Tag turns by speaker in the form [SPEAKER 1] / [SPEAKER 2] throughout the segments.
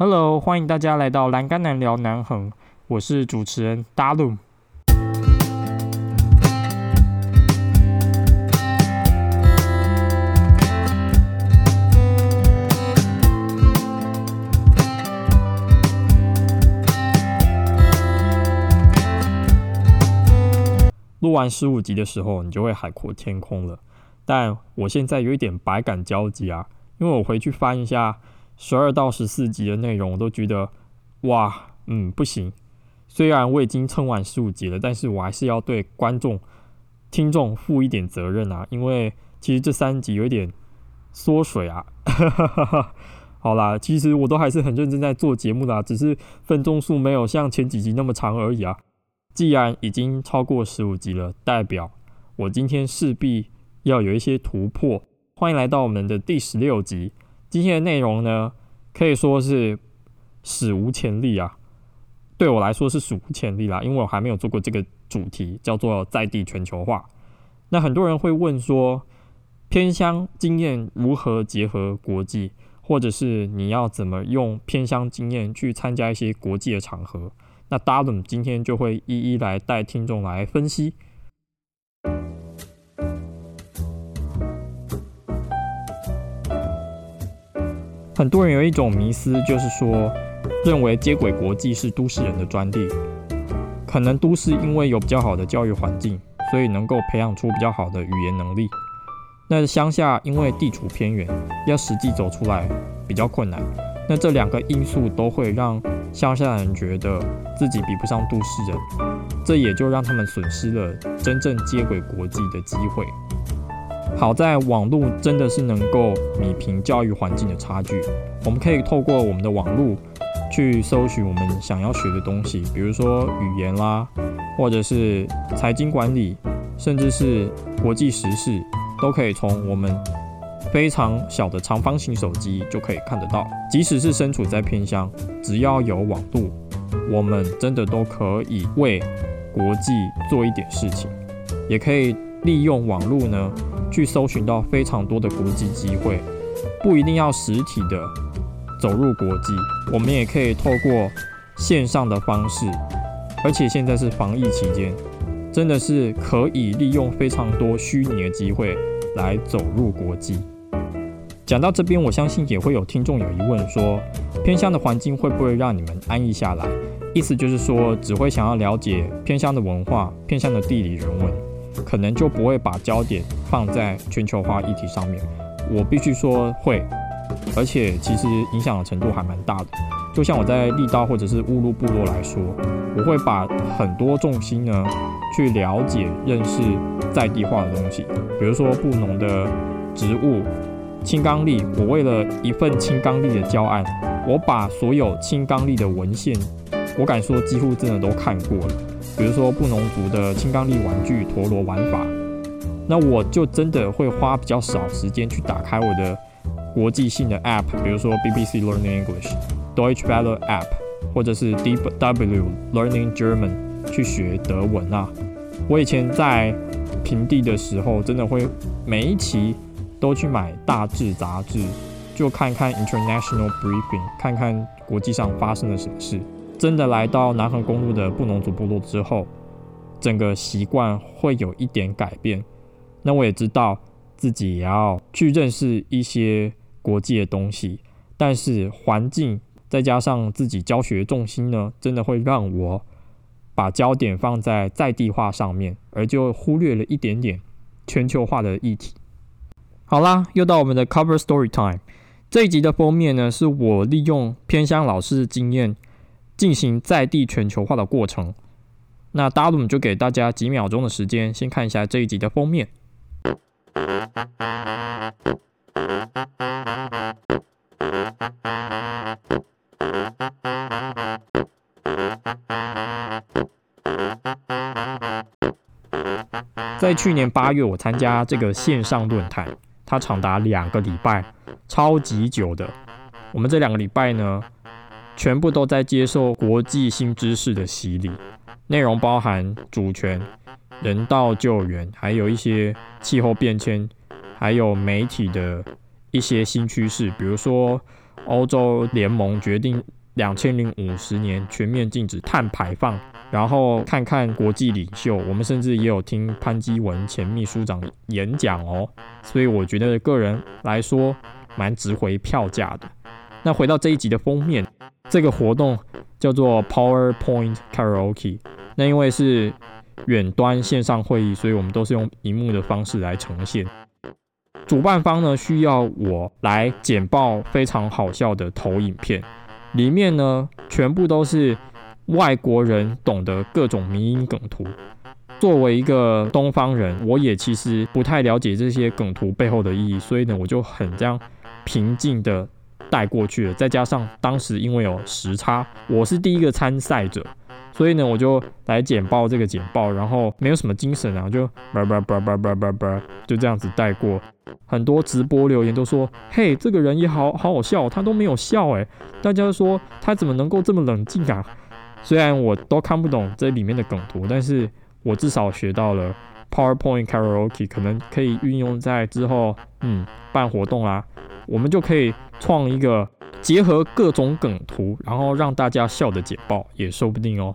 [SPEAKER 1] Hello，欢迎大家来到栏杆男聊南横，我是主持人 Dalu。录完十五集的时候，你就会海阔天空了。但我现在有一点百感交集啊，因为我回去翻一下十二到十四集的内容，我都觉得哇，嗯，不行。虽然我已经撑完十五集了，但是我还是要对观众、听众负一点责任啊，因为其实这三集有一点缩水啊。好啦，其实我都还是很认真在做节目的，只是分钟数没有像前几集那么长而已啊。既然已经超过十五集了，代表我今天势必要有一些突破。欢迎来到我们的第十六集。今天的内容呢，可以说是史无前例啊。对我来说是史无前例啦，因为我还没有做过这个主题，叫做在地全球化。那很多人会问说，偏乡经验如何结合国际，或者是你要怎么用偏乡经验去参加一些国际的场合？那 Darren 今天就会一一来带听众来分析。很多人有一种迷思，就是说认为接轨国际是都市人的专利。可能都市因为有比较好的教育环境，所以能够培养出比较好的语言能力。那乡下因为地处偏远，要实际走出来比较困难。那这两个因素都会让乡下人觉得自己比不上都市人，这也就让他们损失了真正接轨国际的机会。好在网络真的是能够弭平教育环境的差距，我们可以透过我们的网络去搜寻我们想要学的东西，比如说语言啦，或者是财经管理，甚至是国际时事，都可以从我们非常小的长方形手机就可以看得到。即使是身处在偏乡，只要有网络，我们真的都可以为国际做一点事情，也可以利用网络呢。去搜寻到非常多的国际机会，不一定要实体的走入国际，我们也可以透过线上的方式，而且现在是防疫期间，真的是可以利用非常多虚拟的机会来走入国际。讲到这边，我相信也会有听众有疑问，说偏乡的环境会不会让你们安逸下来？意思就是说，只会想要了解偏乡的文化、偏乡的地理人文。可能就不会把焦点放在全球化议题上面。我必须说会，而且其实影响的程度还蛮大的。就像我在力道或者是乌鲁部落来说，我会把很多重心呢去了解、认识在地化的东西，比如说布农的植物、青冈力。我为了一份青冈力的教案，我把所有青冈力的文献，我敢说几乎真的都看过了。比如说布农族的青冈力玩具陀螺玩法，那我就真的会花比较少时间去打开我的国际性的 App，比如说 BBC Learning English、Deutsche Welle App，或者是 DW Learning German 去学德文啊。我以前在平地的时候，真的会每一期都去买大致杂志，就看看 International Briefing，看看国际上发生了什么事。真的来到南横公路的布农族部落之后，整个习惯会有一点改变。那我也知道自己也要去认识一些国际的东西，但是环境再加上自己教学重心呢，真的会让我把焦点放在在地化上面，而就忽略了一点点全球化的议题。好啦，又到我们的 Cover Story Time。这一集的封面呢，是我利用偏乡老师的经验。进行在地全球化的过程。那 d a l 就给大家几秒钟的时间，先看一下这一集的封面。在去年八月，我参加这个线上论坛，它长达两个礼拜，超级久的。我们这两个礼拜呢？全部都在接受国际新知识的洗礼，内容包含主权、人道救援，还有一些气候变迁，还有媒体的一些新趋势，比如说欧洲联盟决定两千零五十年全面禁止碳排放，然后看看国际领袖，我们甚至也有听潘基文前秘书长演讲哦，所以我觉得个人来说蛮值回票价的。那回到这一集的封面，这个活动叫做 PowerPoint Karaoke，那因为是远端线上会议，所以我们都是用荧幕的方式来呈现。主办方呢需要我来简报非常好笑的投影片，里面呢全部都是外国人懂得各种迷因梗图。作为一个东方人，我也其实不太了解这些梗图背后的意义，所以呢我就很这样平静的带过去了。再加上当时因为有时差，我是第一个参赛者。所以呢，我就来简报这个简报，然后没有什么精神啊，就叭叭叭叭叭叭叭，就这样子带过。很多直播留言都说：“嘿，这个人也好好好笑，他都没有笑哎。”大家说他怎么能够这么冷静啊？虽然我都看不懂这里面的梗图，但是我至少学到了 PowerPoint Karaoke，可能可以运用在之后，嗯，办活动啊，我们就可以创一个结合各种梗图，然后让大家笑的简报，也说不定哦。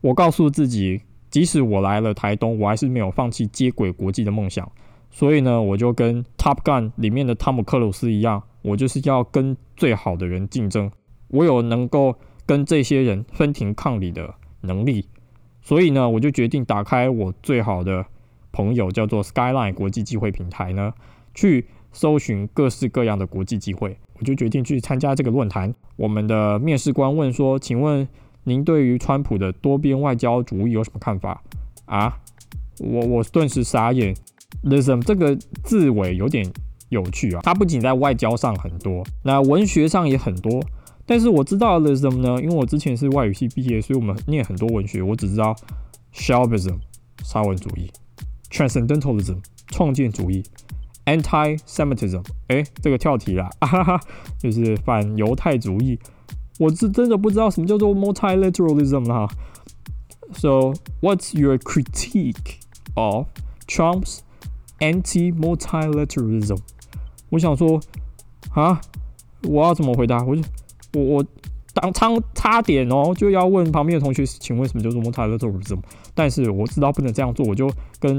[SPEAKER 1] 我告诉自己，即使我来了台东，我还是没有放弃接轨国际的梦想。所以呢，我就跟《Top Gun》里面的汤姆克鲁斯一样，我就是要跟最好的人竞争。我有能够跟这些人分庭抗礼的能力。所以呢，我就决定打开我最好的朋友叫做 Skyline 国际机会平台呢，去搜寻各式各样的国际机会。我就决定去参加这个论坛。我们的面试官问说：“请问？”您对于川普的多边外交主义有什么看法啊？我我顿时傻眼。lism 这个字尾有点有趣啊，它不仅在外交上很多，那文学上也很多。但是我知道 lism 呢，因为我之前是外语系毕业，所以我们念很多文学。我只知道 “shelvism” 沙文主义，Transcendentalism 创建主义，Anti-Semitism 哎，这个跳题了，哈哈，就是反犹太主义。我是真的不知道什么叫做 multilateralism 啦。So what's your critique of Trump's anti-multilateralism？我想说啊，我要怎么回答？我就我我当差差点哦，就要问旁边的同学，请问什么叫做 multilateralism？但是我知道不能这样做，我就跟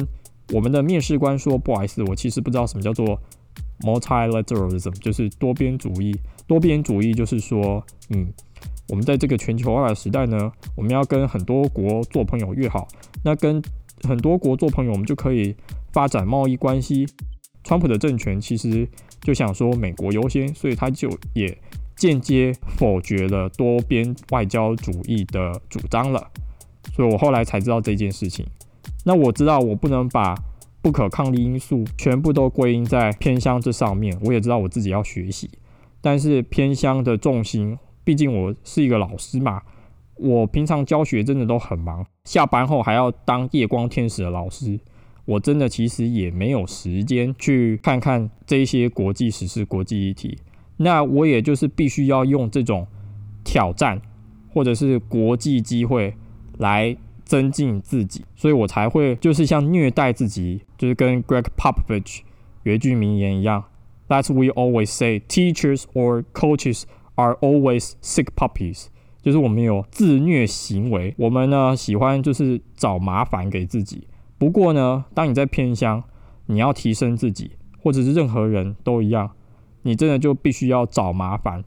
[SPEAKER 1] 我们的面试官说，不好意思，我其实不知道什么叫做 multilateralism，就是多边主义。多边主义就是说，嗯，我们在这个全球化的时代呢，我们要跟很多国做朋友越好。那跟很多国做朋友，我们就可以发展贸易关系。川普的政权其实就想说美国优先，所以他就也间接否决了多边外交主义的主张了。所以我后来才知道这件事情。那我知道我不能把不可抗力因素全部都归因在偏乡这上面，我也知道我自己要学习。但是偏乡的重心，毕竟我是一个老师嘛，我平常教学真的都很忙，下班后还要当夜光天使的老师，我真的其实也没有时间去看看这些国际时事、国际议题。那我也就是必须要用这种挑战或者是国际机会来增进自己，所以我才会就是像虐待自己，就是跟 Greg Popovich 有一句名言一样。That's we always say teachers or coaches are always sick puppies，就是我们有自虐行为，我们呢喜欢就是找麻烦给自己。不过呢，当你在偏乡，你要提升自己，或者是任何人都一样，你真的就必须要找麻烦。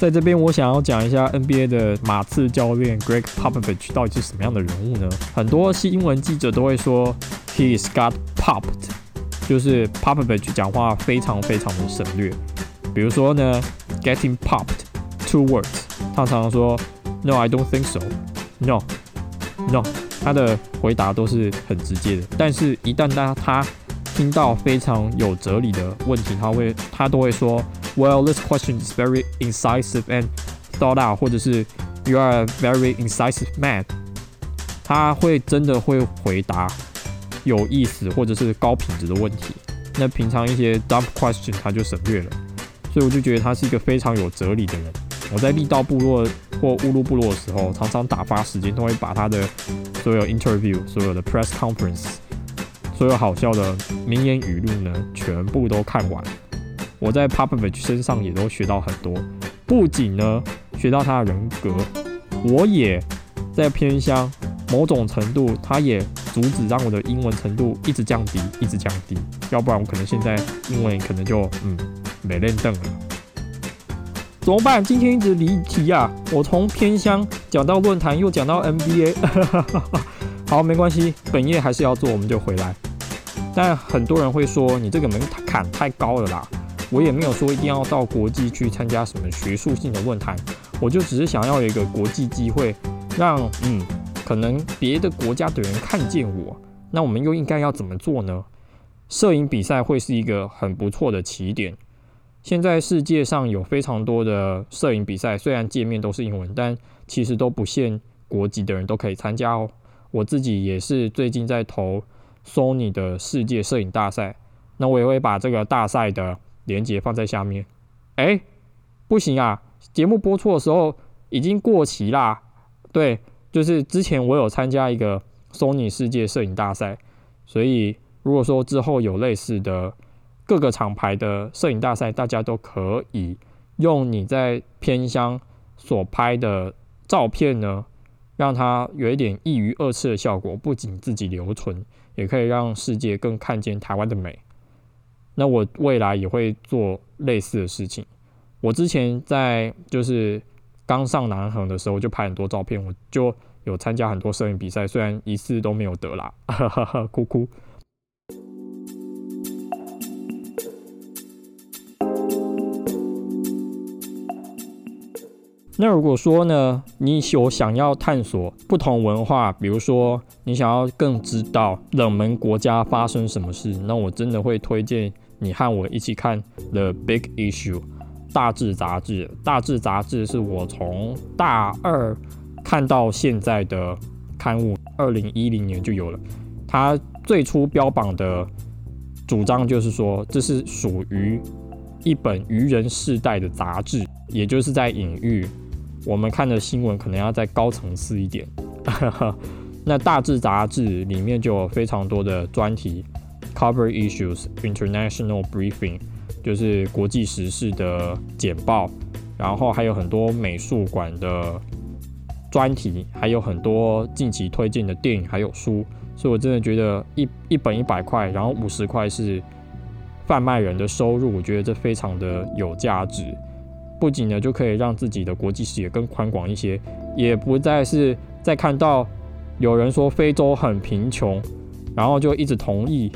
[SPEAKER 1] 在这边，我想要讲一下 NBA 的马刺教练 Greg Popovich 到底是什么样的人物呢？很多新闻记者都会说 He is got popped，就是 Popovich 讲话非常非常的省略。比如说呢，getting popped，two words，他常常说 No I don't think so，No，No，他的回答都是很直接的。但是，一旦他他听到非常有哲理的问题，他会他都会说。Well, this question is very incisive and thought out，或者是 You are a very incisive man。他会真的会回答有意思或者是高品质的问题。那平常一些 dumb question 他就省略了。所以我就觉得他是一个非常有哲理的人。我在力道部落或乌鲁部落的时候，常常打发时间都会把他的所有 interview、所有的 press conference、所有好笑的名言语录呢，全部都看完。我在 Popovich 身上也都学到很多，不仅呢学到他的人格，我也在偏乡某种程度，他也阻止让我的英文程度一直降低，一直降低。要不然我可能现在英文可能就嗯没练凳了。怎么办？今天一直离题啊！我从偏乡讲到论坛，又讲到 NBA。好，没关系，本业还是要做，我们就回来。但很多人会说，你这个门槛太高了啦。我也没有说一定要到国际去参加什么学术性的论坛，我就只是想要有一个国际机会，让嗯，可能别的国家的人看见我。那我们又应该要怎么做呢？摄影比赛会是一个很不错的起点。现在世界上有非常多的摄影比赛，虽然界面都是英文，但其实都不限国籍的人都可以参加哦。我自己也是最近在投 Sony 的世界摄影大赛，那我也会把这个大赛的。连接放在下面，哎，不行啊！节目播出的时候已经过期啦。对，就是之前我有参加一个 Sony 世界摄影大赛，所以如果说之后有类似的各个厂牌的摄影大赛，大家都可以用你在偏乡所拍的照片呢，让它有一点一鱼二吃的效果，不仅自己留存，也可以让世界更看见台湾的美。那我未来也会做类似的事情。我之前在就是刚上南横的时候，就拍很多照片，我就有参加很多摄影比赛，虽然一次都没有得啦，哈哈哈，哭哭。那如果说呢，你有想要探索不同文化，比如说你想要更知道冷门国家发生什么事，那我真的会推荐。你和我一起看《The Big Issue》大致杂志。大致杂志是我从大二看到现在的刊物，二零一零年就有了。它最初标榜的主张就是说，这是属于一本愚人世代的杂志，也就是在隐喻我们看的新闻可能要再高层次一点。那大致杂志里面就有非常多的专题。Cover issues, international briefing，就是国际时事的简报，然后还有很多美术馆的专题，还有很多近期推荐的电影还有书，所以我真的觉得一一本一百块，然后五十块是贩卖人的收入，我觉得这非常的有价值。不仅呢就可以让自己的国际视野更宽广一些，也不再是在看到有人说非洲很贫穷，然后就一直同意。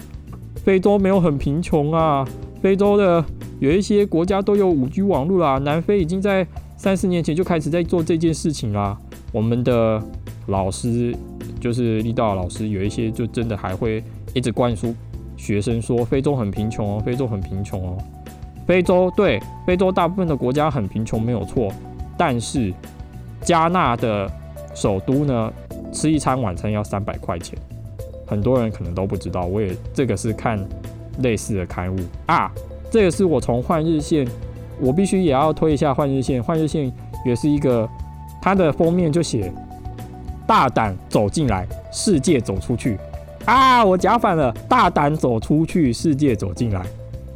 [SPEAKER 1] 非洲没有很贫穷啊，非洲的有一些国家都有五 G 网络啦。南非已经在三四年前就开始在做这件事情啦。我们的老师就是力道老师，有一些就真的还会一直灌输学生说非洲很贫穷哦，非洲很贫穷哦。非洲对非洲大部分的国家很贫穷没有错，但是加纳的首都呢，吃一餐晚餐要三百块钱。很多人可能都不知道，我也这个是看类似的刊物啊。这个是我从换日线，我必须也要推一下换日线。换日线也是一个，它的封面就写“大胆走进来，世界走出去”啊，我讲反了，“大胆走出去，世界走进来”。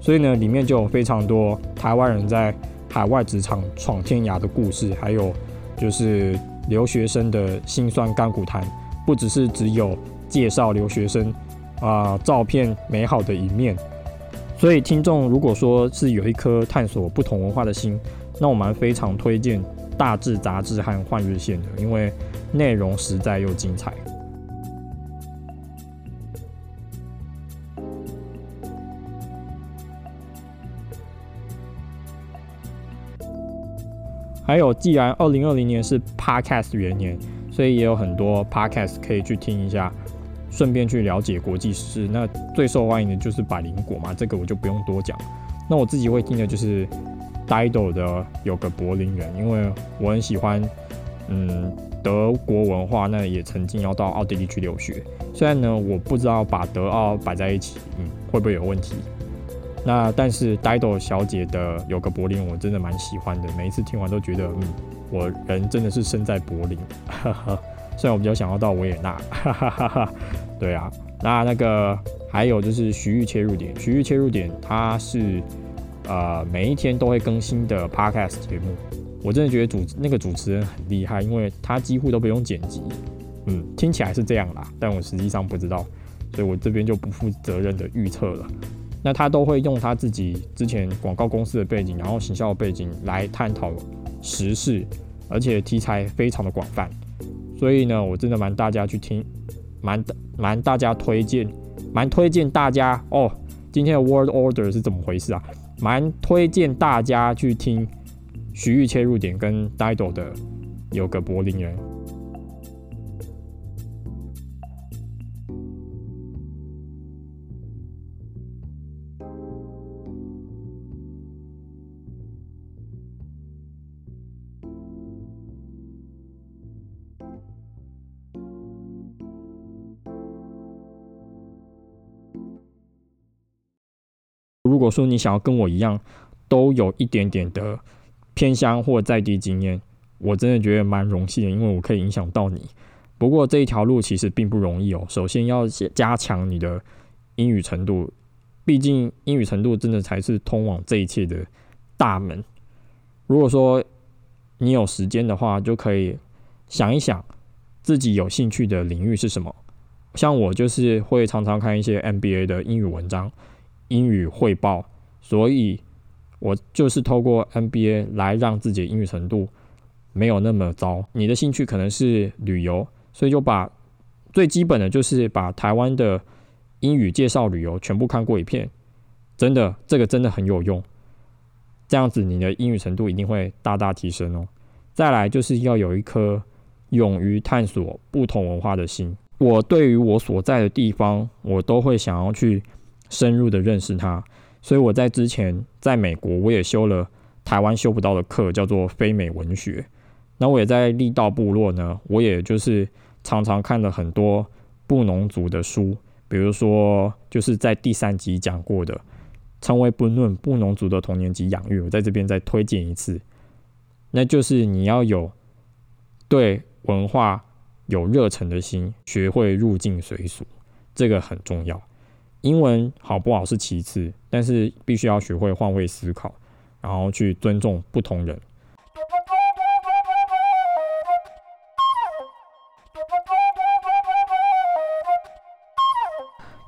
[SPEAKER 1] 所以呢，里面就有非常多台湾人在海外职场闯天涯的故事，还有就是留学生的辛酸甘苦谈，不只是只有。介绍留学生啊，照片美好的一面。所以听众如果说是有一颗探索不同文化的心，那我们非常推荐《大志杂志》和《幻日线》的，因为内容实在又精彩。还有，既然二零二零年是 Podcast 元年，所以也有很多 Podcast 可以去听一下。顺便去了解国际事，那最受欢迎的就是百灵果嘛，这个我就不用多讲。那我自己会听的就是 Dido 的有个柏林人，因为我很喜欢嗯德国文化，那也曾经要到奥地利去留学。虽然呢，我不知道把德奥摆在一起，嗯，会不会有问题？那但是 Dido 小姐的有个柏林，我真的蛮喜欢的，每一次听完都觉得，嗯，我人真的是生在柏林。虽然我比较想要到维也纳，哈哈哈哈。对啊，那那个还有就是徐玉切入点，徐玉切入点它是呃每一天都会更新的 podcast 节目，我真的觉得主那个主持人很厉害，因为他几乎都不用剪辑，嗯，听起来是这样啦，但我实际上不知道，所以我这边就不负责任的预测了。那他都会用他自己之前广告公司的背景，然后行销的背景来探讨时事，而且题材非常的广泛，所以呢，我真的蛮大家去听，蛮蛮大家推荐，蛮推荐大家哦。今天的 World Order 是怎么回事啊？蛮推荐大家去听徐玉切入点跟 Dido 的有个柏林人。如果说你想要跟我一样，都有一点点的偏乡或在地经验，我真的觉得蛮荣幸的，因为我可以影响到你。不过这一条路其实并不容易哦。首先要加强你的英语程度，毕竟英语程度真的才是通往这一切的大门。如果说你有时间的话，就可以想一想自己有兴趣的领域是什么。像我就是会常常看一些 MBA 的英语文章。英语汇报，所以我就是透过 NBA 来让自己的英语程度没有那么糟。你的兴趣可能是旅游，所以就把最基本的就是把台湾的英语介绍旅游全部看过一遍，真的这个真的很有用。这样子你的英语程度一定会大大提升哦。再来就是要有一颗勇于探索不同文化的心。我对于我所在的地方，我都会想要去。深入的认识他，所以我在之前在美国，我也修了台湾修不到的课，叫做非美文学。那我也在力道部落呢，我也就是常常看了很多布农族的书，比如说就是在第三集讲过的《成为不论布农族的童年及养育》，我在这边再推荐一次，那就是你要有对文化有热忱的心，学会入境随俗，这个很重要。英文好不好是其次，但是必须要学会换位思考，然后去尊重不同人。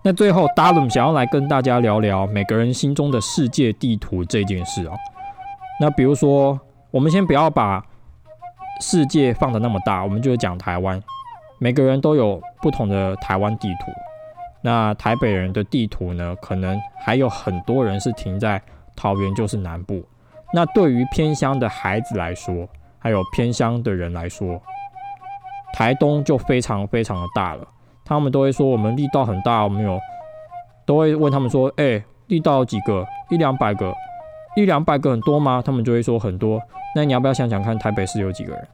[SPEAKER 1] 那最后 d a r l 想要来跟大家聊聊每个人心中的世界地图这件事啊。那比如说，我们先不要把世界放的那么大，我们就是讲台湾，每个人都有不同的台湾地图。那台北人的地图呢？可能还有很多人是停在桃园，就是南部。那对于偏乡的孩子来说，还有偏乡的人来说，台东就非常非常的大了。他们都会说我们力道很大，我们有都会问他们说：“哎，力道几个？一两百个？一两百个很多吗？”他们就会说很多。那你要不要想想看，台北市有几个人？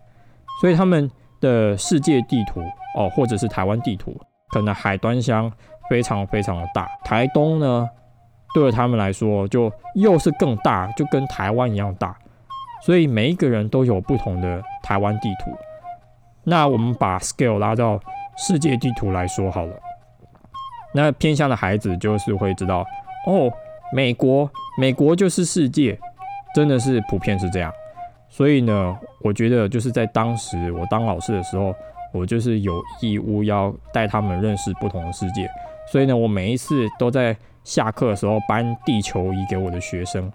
[SPEAKER 1] 所以他们的世界地图哦，或者是台湾地图，可能海端乡。非常非常的大，台东呢，对他们来说就又是更大，就跟台湾一样大，所以每一个人都有不同的台湾地图。那我们把 scale 拉到世界地图来说好了，那偏向的孩子就是会知道，哦，美国，美国就是世界，真的是普遍是这样。所以呢，我觉得就是在当时我当老师的时候，我就是有义务要带他们认识不同的世界。所以呢，我每一次都在下课的时候搬地球仪给我的学生，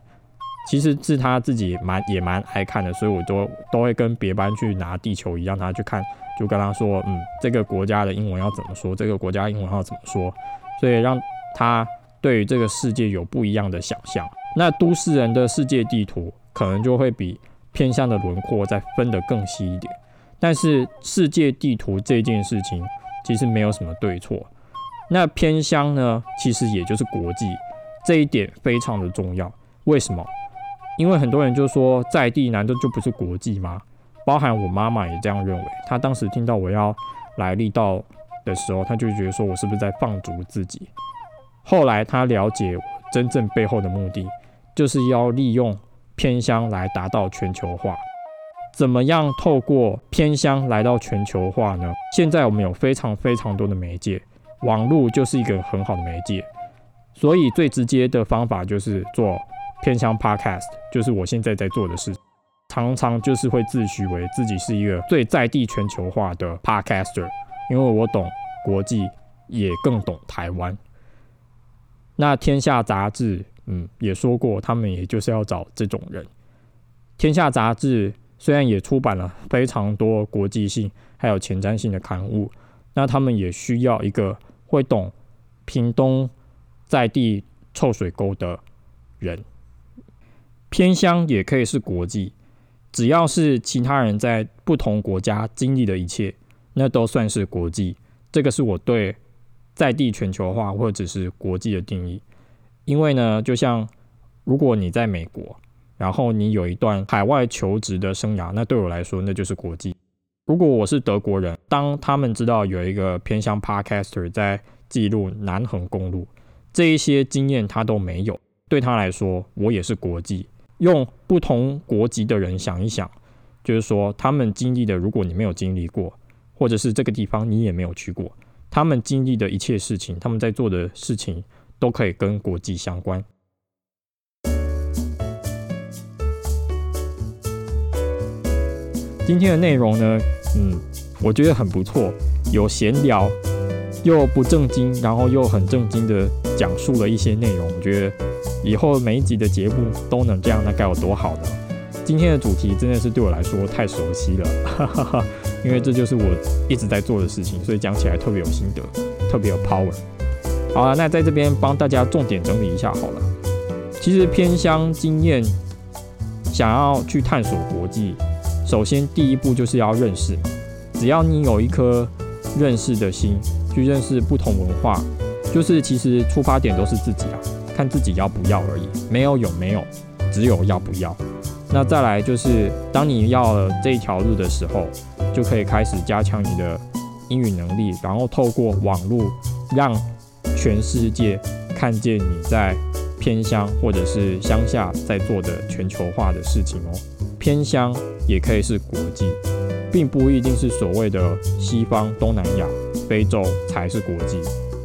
[SPEAKER 1] 其实是他自己蛮也蛮爱看的，所以我都都会跟别班去拿地球仪让他去看，就跟他说，嗯，这个国家的英文要怎么说，这个国家英文要怎么说，所以让他对于这个世界有不一样的想象。那都市人的世界地图可能就会比偏向的轮廓再分得更细一点，但是世界地图这件事情其实没有什么对错。那偏乡呢，其实也就是国际，这一点非常的重要。为什么？因为很多人就说在地难道就不是国际吗？包含我妈妈也这样认为。她当时听到我要来力道的时候，她就觉得说我是不是在放逐自己。后来她了解真正背后的目的，就是要利用偏乡来达到全球化。怎么样透过偏乡来到全球化呢？现在我们有非常非常多的媒介。网络就是一个很好的媒介，所以最直接的方法就是做偏向 podcast，就是我现在在做的事。常常就是会自诩为自己是一个最在地全球化的 podcaster，因为我懂国际，也更懂台湾。那天下杂志，嗯，也说过，他们也就是要找这种人。天下杂志虽然也出版了非常多国际性还有前瞻性的刊物，那他们也需要一个会懂屏东在地臭水沟的人。偏乡也可以是国际。只要是其他人在不同国家经历的一切，那都算是国际。这个是我对在地全球化或者是国际的定义。因为呢，就像如果你在美国，然后你有一段海外求职的生涯，那对我来说那就是国际。如果我是德国人，当他们知道有一个偏向 Podcaster 在记录南横公路，这一些经验他都没有，对他来说，我也是国际。用不同国籍的人想一想，就是说他们经历的，如果你没有经历过，或者是这个地方你也没有去过，他们经历的一切事情，他们在做的事情，都可以跟国际相关。今天的内容呢，嗯，我觉得很不错，有闲聊，又不正经，然后又很正经的讲述了一些内容，我觉得。以后每一集的节目都能这样，那该有多好呢？今天的主题真的是对我来说太熟悉了，哈哈哈，因为这就是我一直在做的事情，所以讲起来特别有心得，特别有 power。好了，那在这边帮大家重点整理一下好了。其实偏乡经验，想要去探索国际，首先第一步就是要认识。只要你有一颗认识的心，去认识不同文化，就是其实出发点都是自己啊。看自己要不要而已，没有有没有，只有要不要。那再来就是，当你要了这一条路的时候，就可以开始加强你的英语能力，然后透过网络让全世界看见你在偏乡或者是乡下在做的全球化的事情哦。偏乡也可以是国际，并不一定是所谓的西方、东南亚、非洲才是国际，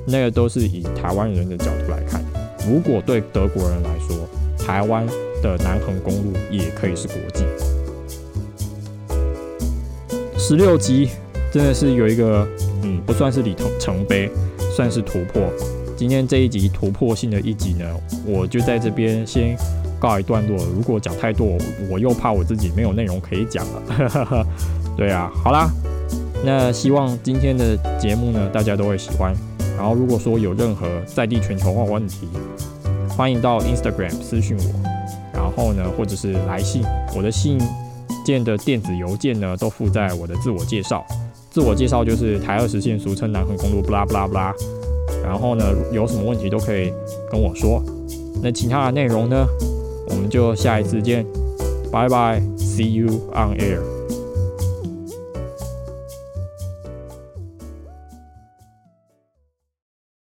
[SPEAKER 1] 那个都是以台湾人的角度来看。如果对德国人来说，台湾的南横公路也可以是国际。十六集真的是有一个，嗯，不算是里程碑，算是突破。今天这一集突破性的一集呢，我就在这边先告一段落。如果讲太多，我又怕我自己没有内容可以讲了。对啊，好啦，那希望今天的节目呢，大家都会喜欢。然后，如果说有任何在地全球化问题，欢迎到 Instagram 私讯我。然后呢，或者是来信，我的信件的电子邮件呢，都附在我的自我介绍。自我介绍就是台二实线，俗称南横公路，布拉布拉布拉。然后呢，有什么问题都可以跟我说。那其他的内容呢，我们就下一次见，拜拜，See you on air。